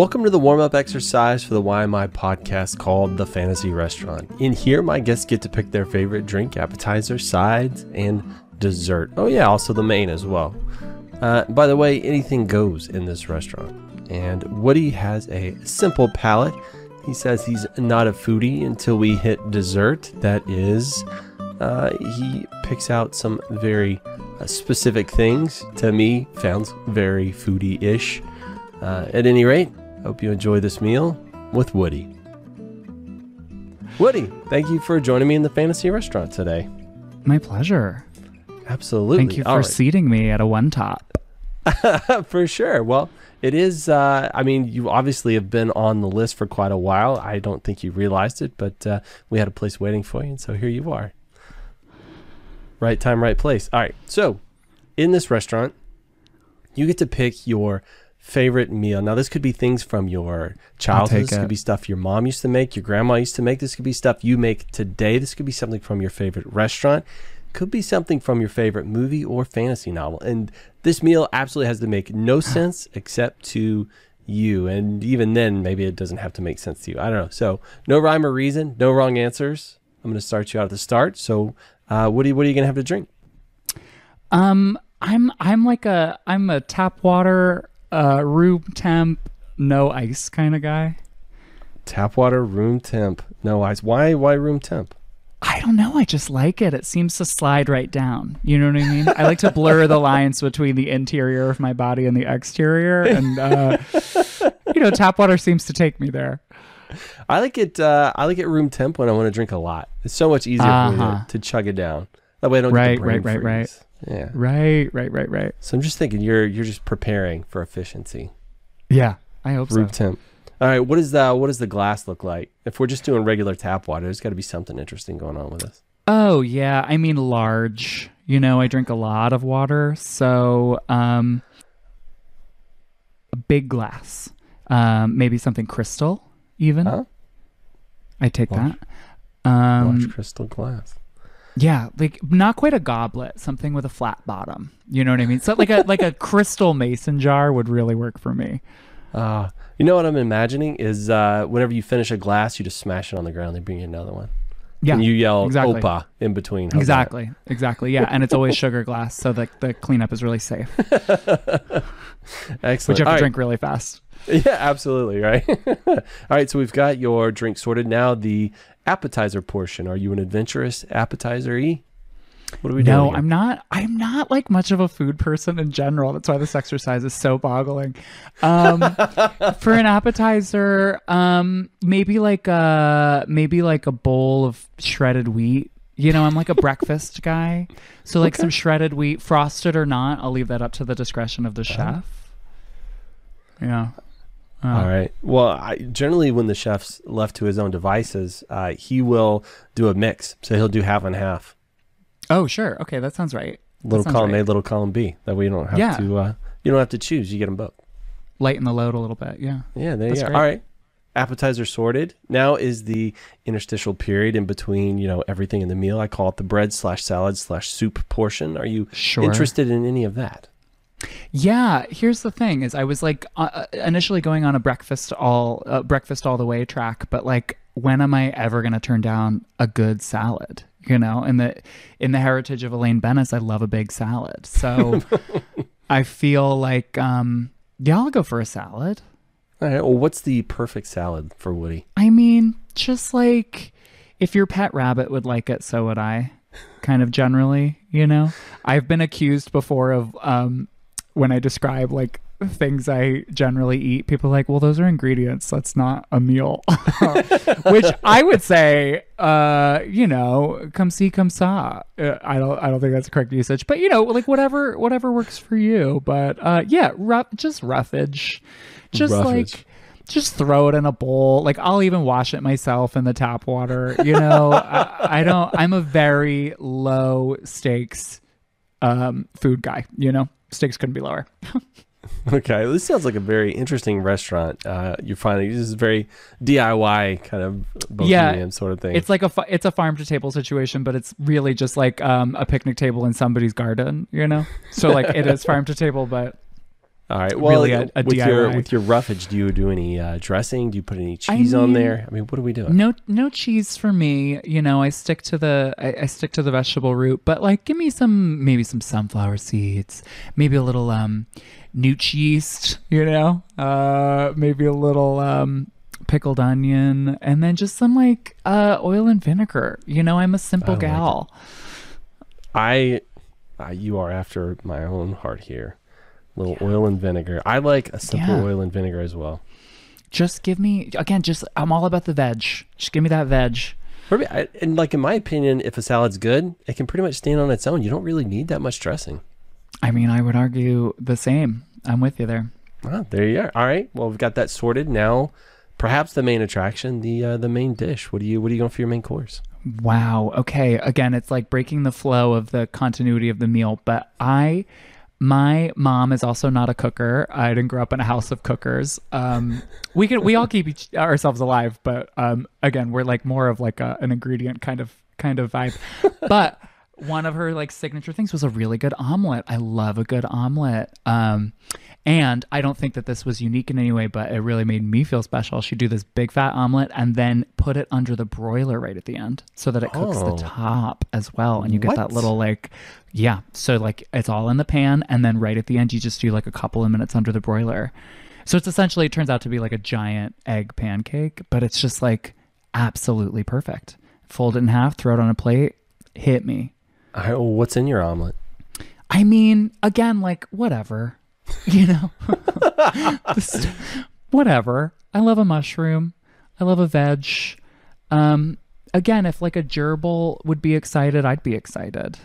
Welcome to the warm up exercise for the Why Am I podcast called The Fantasy Restaurant. In here, my guests get to pick their favorite drink, appetizer, sides, and dessert. Oh, yeah, also the main as well. Uh, by the way, anything goes in this restaurant. And Woody has a simple palate. He says he's not a foodie until we hit dessert. That is, uh, he picks out some very uh, specific things. To me, sounds very foodie ish. Uh, at any rate, hope you enjoy this meal with Woody. Woody, thank you for joining me in the fantasy restaurant today. My pleasure. Absolutely. Thank you for All seating me at a one top. for sure. Well, it is. Uh, I mean, you obviously have been on the list for quite a while. I don't think you realized it, but uh, we had a place waiting for you, and so here you are. Right time, right place. All right. So, in this restaurant, you get to pick your favorite meal. Now, this could be things from your childhood. This could be stuff your mom used to make, your grandma used to make. This could be stuff you make today. This could be something from your favorite restaurant. Could be something from your favorite movie or fantasy novel. And this meal absolutely has to make no sense except to you. And even then, maybe it doesn't have to make sense to you. I don't know. So, no rhyme or reason, no wrong answers. I'm going to start you out at the start. So, uh, what, are you, what are you going to have to drink? Um, I'm I'm like a I'm a tap water, uh, room temp, no ice kind of guy. Tap water, room temp, no ice. Why? Why room temp? I don't know. I just like it. It seems to slide right down. You know what I mean? I like to blur the lines between the interior of my body and the exterior, and uh, you know, tap water seems to take me there. I like it. Uh, I like it room temp when I want to drink a lot. It's so much easier for me Uh-huh. to, to chug it down. That way I don't get Right, the brain right, right, right. Yeah. Right, right, right, right. So I'm just thinking you're you're just preparing for efficiency. Yeah, I hope Room so. temp. All right. What is the what does the glass look like? If we're just doing regular tap water, there's got to be something interesting going on with this. Oh yeah, I mean large. You know, I drink a lot of water, so um a big glass. Um maybe something crystal even. Huh? I take Large- that. Um Large crystal glass. Yeah, like not quite a goblet, something with a flat bottom. You know what I mean? So like a like a crystal mason jar would really work for me. Uh, you know what I'm imagining is uh, whenever you finish a glass, you just smash it on the ground. They bring you another one. Yeah. And you yell exactly. "Opa" in between. How's that? Exactly. Exactly. Yeah, and it's always sugar glass so the the cleanup is really safe. Excellent. But you have to All right. drink really fast. Yeah, absolutely. Right. All right. So we've got your drink sorted. Now the appetizer portion. Are you an adventurous appetizer e? What are we doing? No. I'm not. I'm not like much of a food person in general. That's why this exercise is so boggling. Um, for an appetizer, um, maybe like a maybe like a bowl of shredded wheat. You know, I'm like a breakfast guy, so like some shredded wheat, frosted or not. I'll leave that up to the discretion of the chef. Yeah. Uh, All right. Well, I, generally, when the chef's left to his own devices, uh, he will do a mix. So he'll do half and half. Oh, sure. Okay, that sounds right. Little sounds column right. A, little column B. That way you don't have Yeah. to. Uh, you don't have to choose. You get them both. Lighten the load a little bit. Yeah. Yeah, there That's you go. All right. Appetizer sorted. Now is the interstitial period in between, you know, everything in the meal. I call it the bread slash salad slash soup portion. Are you Sure. interested in any of that? Yeah, here's the thing: is I was like uh, initially going on a breakfast all uh, breakfast all the way track, but like, when am I ever gonna turn down a good salad? You know, in the in the heritage of Elaine Benes, I love a big salad, so I feel like, um, yeah, I'll go for a salad. All right. Well, what's the perfect salad for Woody? I mean, just like if your pet rabbit would like it, so would I. Kind of generally, you know. I've been accused before of um, when I describe like things I generally eat. People are like, "Well, those are ingredients. That's not a meal." Which I would say, uh, you know, come see, come saw. Uh, I don't, I don't think that's correct usage, but you know, like whatever, whatever works for you. But uh, yeah, rough, just roughage, just Roughage. like just throw it in a bowl. Like I'll even wash it myself in the tap water. You know, I, I don't. I'm a very low stakes um, food guy. You know, stakes couldn't be lower. Okay, this sounds like a very interesting restaurant. Uh, you're finding this is very DIY kind of bohemian sort of thing. It's like a it's a farm to table situation, but it's really just like um, a picnic table in somebody's garden. You know, so like it is farm to table, but All right. Well, Really a- a with your with your roughage, do you do any uh, dressing? Do you put any cheese on mean- there? I mean, what are we doing? No, no cheese for me. You know, I stick to the I, I stick to the vegetable root, but like, give me some maybe some sunflower seeds, maybe a little um, nooch yeast. You know, uh, maybe a little um, pickled onion, and then just some like uh, oil and vinegar. You know, I'm a simple I like gal. I, uh, you are after my own heart here. Little oil and vinegar. I like a simple Yeah. oil and vinegar as well. Just give me again. Just I'm all about the veg. Just give me that veg. And like in my opinion, if a salad's good, it can pretty much stand on its own. You don't really need that much dressing. I mean, I would argue the same. I'm with you there. Ah, there you are. All right. Well, we've got that sorted. Now, perhaps the main attraction, the uh, the main dish. What do you What are you going for your main course? Wow. Okay. Again, it's like breaking the flow of the continuity of the meal. But I, my mom is also not a cooker. I didn't grow up in a house of cookers. Um, we can we all keep each, ourselves alive, but um, again, we're like more of like a, an ingredient kind of kind of vibe. but one of her like signature things was a really good omelet. I love a good omelet. Um, and I don't think that this was unique in any way, but it really made me feel special. She'd do this big fat omelet and then put it under the broiler right at the end so that it cooks Oh. the top as well. And you get that little like, yeah. So like it's all in the pan. And then right at the end, you just do like a couple of minutes under the broiler. So it's essentially, it turns out to be like a giant egg pancake, but it's just like absolutely perfect. Fold it in half, throw it on a plate, hit me. All right, well, what's in your omelet? I mean, again, like whatever, you know, Just whatever. I love a mushroom. I love a veg. Um, again, if like a gerbil would be excited, I'd be excited.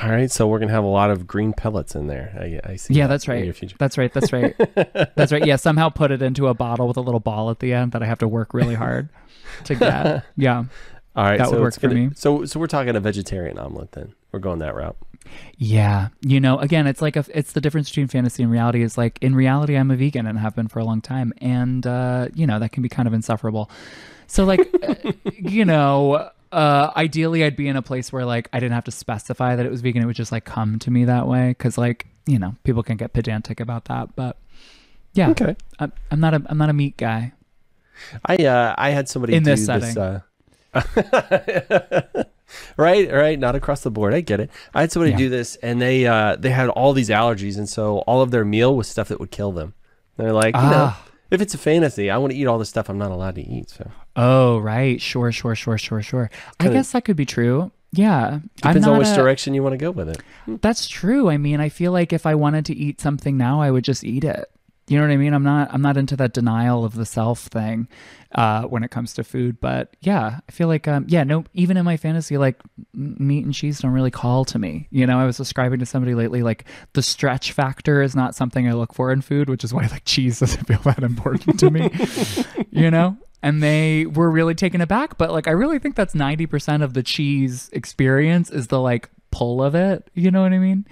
All right, so we're gonna have a lot of green pellets in there. I, I see. Yeah, that that's right. your future. That's right. That's right. that's right. Yeah, somehow put it into a bottle with a little ball at the end that I have to work really hard to get. Yeah. All right, That so would work for gonna- me. So, so we're talking a vegetarian omelet then. We're going that route. Yeah, you know, again, it's like a, it's the difference between fantasy and reality. Is like in reality, I'm a vegan and have been for a long time, and uh, you know that can be kind of insufferable. So like, uh, you know, uh, ideally, I'd be in a place where like I didn't have to specify that it was vegan; it would just like come to me that way. Because like, you know, people can get pedantic about that, but yeah, Okay. I'm, I'm not a I'm not a meat guy. I uh, I had somebody In do this this. setting. Uh, right, right, not across the board. I get it. I had somebody Yeah. do this, and they uh, they had all these allergies, and so all of their meal was stuff that would kill them. They're like, you know, Ah. if it's a fantasy, I want to eat all the stuff I'm not allowed to eat. So Oh, right, sure, sure, sure, sure, sure. I guess that could be true. Yeah, depends on which a- direction you want to go with it. That's true. I mean, I feel like if I wanted to eat something now, I would just eat it. You know what I mean? I'm not I'm not into that denial of the self thing uh, when it comes to food. But yeah, I feel like um, yeah, no, even in my fantasy, like meat and cheese don't really call to me. You know, I was describing to somebody lately like the stretch factor is not something I look for in food, which is why like cheese doesn't feel that important to me. you know. And they were really taken aback, but like I really think that's ninety percent of the cheese experience is the like pull of it. You know what I mean?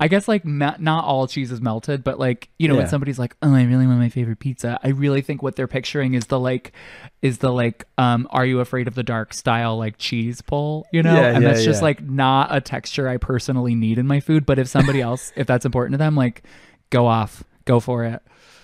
I guess like ma- not all cheese is melted, but like you know when somebody's like, "Oh, I really want my favorite pizza," I really think what they're picturing is the like, is the like, um, "Are you afraid of the dark?" style like cheese pull, you know? Yeah, and yeah, that's just yeah. like not a texture I personally need in my food. But if somebody else, if that's important to them, like, go off, go for it.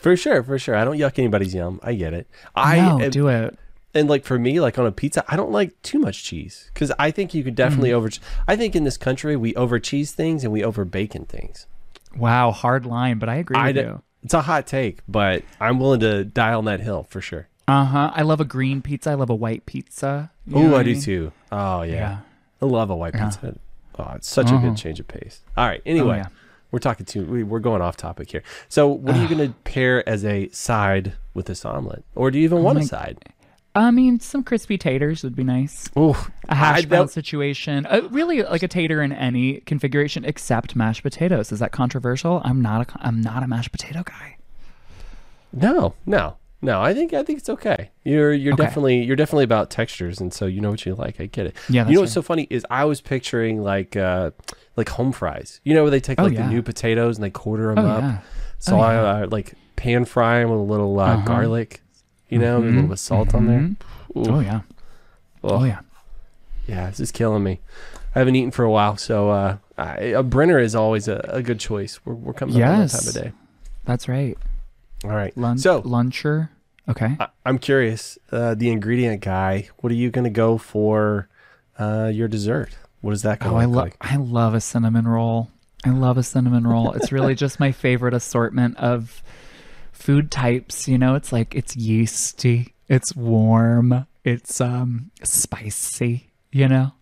For sure, for sure. I don't yuck anybody's yum. I get it. I no, am- do it. And like for me, like on a pizza, I don't like too much cheese because I think you could definitely Mm. over. I think in this country we over cheese things and we over bacon things. Wow, hard line, but I agree I with d- you. It's a hot take, but I'm willing to die on that hill for sure. Uh huh. I love a green pizza. I love a white pizza. Oh, I do too. Oh yeah. Yeah. I love a white Yeah. pizza. Oh, it's such a Uh-huh. good change of pace. All right. Anyway, Oh, yeah. we're talking to we, we're going off topic here. So, what are you going to pair as a side with this omelet, or do you even want a side? I mean, some crispy taters would be nice. Oh, A hash I- brown that- situation. Uh, really, like a tater in any configuration except mashed potatoes. Is that controversial? I'm not a I'm not a mashed potato guy. No, no, no. I think I think it's okay. You're you're Okay. definitely you're definitely about textures, and so you know what you like. I get it. Yeah, you know what's right. so funny is I was picturing like uh like home fries. You know where they take Oh, like yeah. the new potatoes and they quarter them Oh up. yeah. So Oh, I uh, like pan fry them with a little uh, Uh-huh. garlic. You know, with a little bit of salt on there. Ooh. Oh yeah. Oh, Oh yeah. yeah, this is killing me. I haven't eaten for a while, so uh, I, a brinner is always a, a good choice. We're, we're coming up on that Yes. time of day. That's right. All right. Lunch, So- luncher. Okay. I, I'm curious, uh, the ingredient guy, what are you going to go for uh, your dessert? What is that Oh, I love like? I love a cinnamon roll. I love a cinnamon roll. It's really just my favorite assortment of food types. You know, it's like it's yeasty, it's warm, it's um spicy. You know,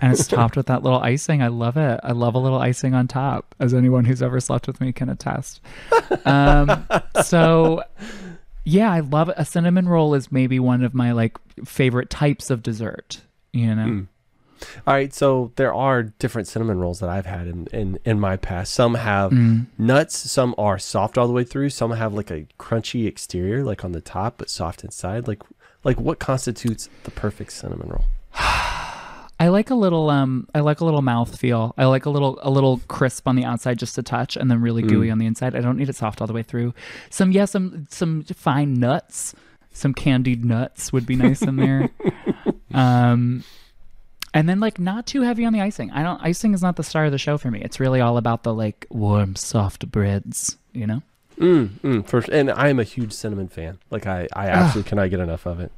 and it's topped with that little icing. I love it. I love a little icing on top, as anyone who's ever slept with me can attest. Um, so. Yeah, I love it. A cinnamon roll is maybe one of my like favorite types of dessert. You know, Mm. All right, so there are different cinnamon rolls that I've had in, in, in my past. Some have Mm. nuts, some are soft all the way through, some have like a crunchy exterior, like on the top, but soft inside. Like like what constitutes the perfect cinnamon roll? I like a little um I like a little mouth feel. I like a little a little crisp on the outside just a touch and then really gooey Mm. on the inside. I don't need it soft all the way through. Some yeah, some some fine nuts, some candied nuts would be nice in there. um and then like not too heavy on the icing. I don't icing is not the star of the show for me. It's really all about the like warm soft breads, you know? Mm, mm, for, and I am a huge cinnamon fan. Like I, I absolutely cannot get enough of it.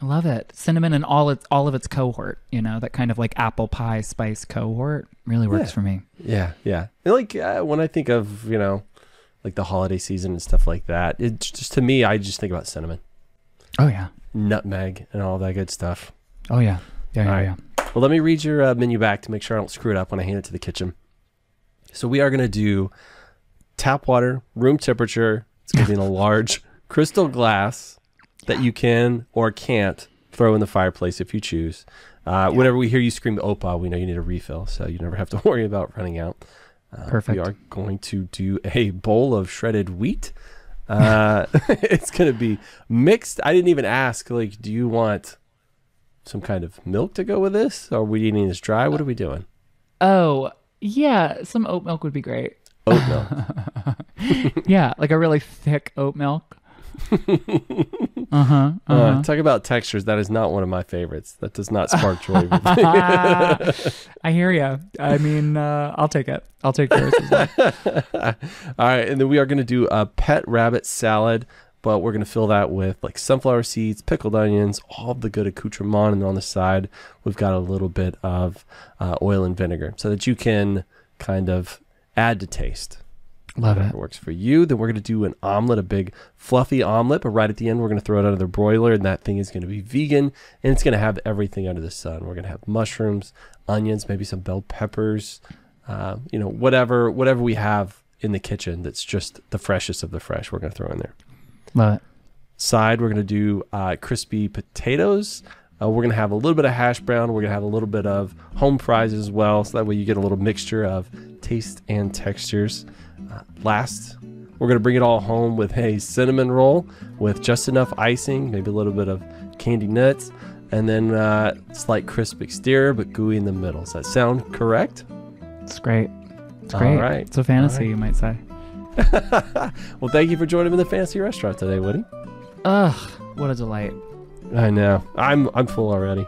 I love it. Cinnamon and all its all of its cohort, you know, that kind of like apple pie spice cohort really works Yeah. for me. Yeah, yeah. And like uh, when I think of you know, like the holiday season and stuff like that, it just to me, I just think about cinnamon, Oh yeah. nutmeg, and all that good stuff. Oh yeah. Yeah, yeah, right. yeah. Well, let me read your uh, menu back to make sure I don't screw it up when I hand it to the kitchen. So we are going to do tap water, room temperature. It's going to be in a large crystal glass that you can or can't throw in the fireplace if you choose. Uh, Whenever we hear you scream "Opa," we know you need a refill, so you never have to worry about running out. Uh, Perfect. We are going to do a bowl of shredded wheat. Uh, it's going to be mixed. I didn't even ask. Like, do you want some kind of milk to go with this? Or are we eating this dry? What are we doing? Oh, yeah, some oat milk would be great. Oat milk. yeah, like a really thick oat milk. uh-huh. Uh, uh-huh. talk about textures. That is not one of my favorites. That does not spark joy. I hear you. I mean, uh, I'll take it. I'll take yours as well. All right, and then we are going to do a pet rabbit salad, but we're going to fill that with like sunflower seeds, pickled onions, all the good accoutrement, and on the side we've got a little bit of uh, oil and vinegar, so that you can kind of add to taste. Love If it. it works for you, then we're going to do an omelet, a big fluffy omelet, but right at the end, we're going to throw it under the broiler, and that thing is going to be vegan, and it's going to have everything under the sun. We're going to have mushrooms, onions, maybe some bell peppers, uh, you know, whatever, whatever we have in the kitchen that's just the freshest of the fresh, we're going to throw in there. Love it. Side, we're going to do uh, crispy potatoes. Uh, we're going to have a little bit of hash brown. We're going to have a little bit of home fries as well, so that way you get a little mixture of taste and textures. Uh, last, we're going to bring it all home with a cinnamon roll with just enough icing, maybe a little bit of candy nuts, and then uh, slight crisp exterior but gooey in the middle. Does that sound correct? It's great. It's great. right. It's a fantasy, All right. you might say. well, thank you for joining me in the fancy restaurant today, Woody. Ugh, what a delight. I know. I'm I'm full already.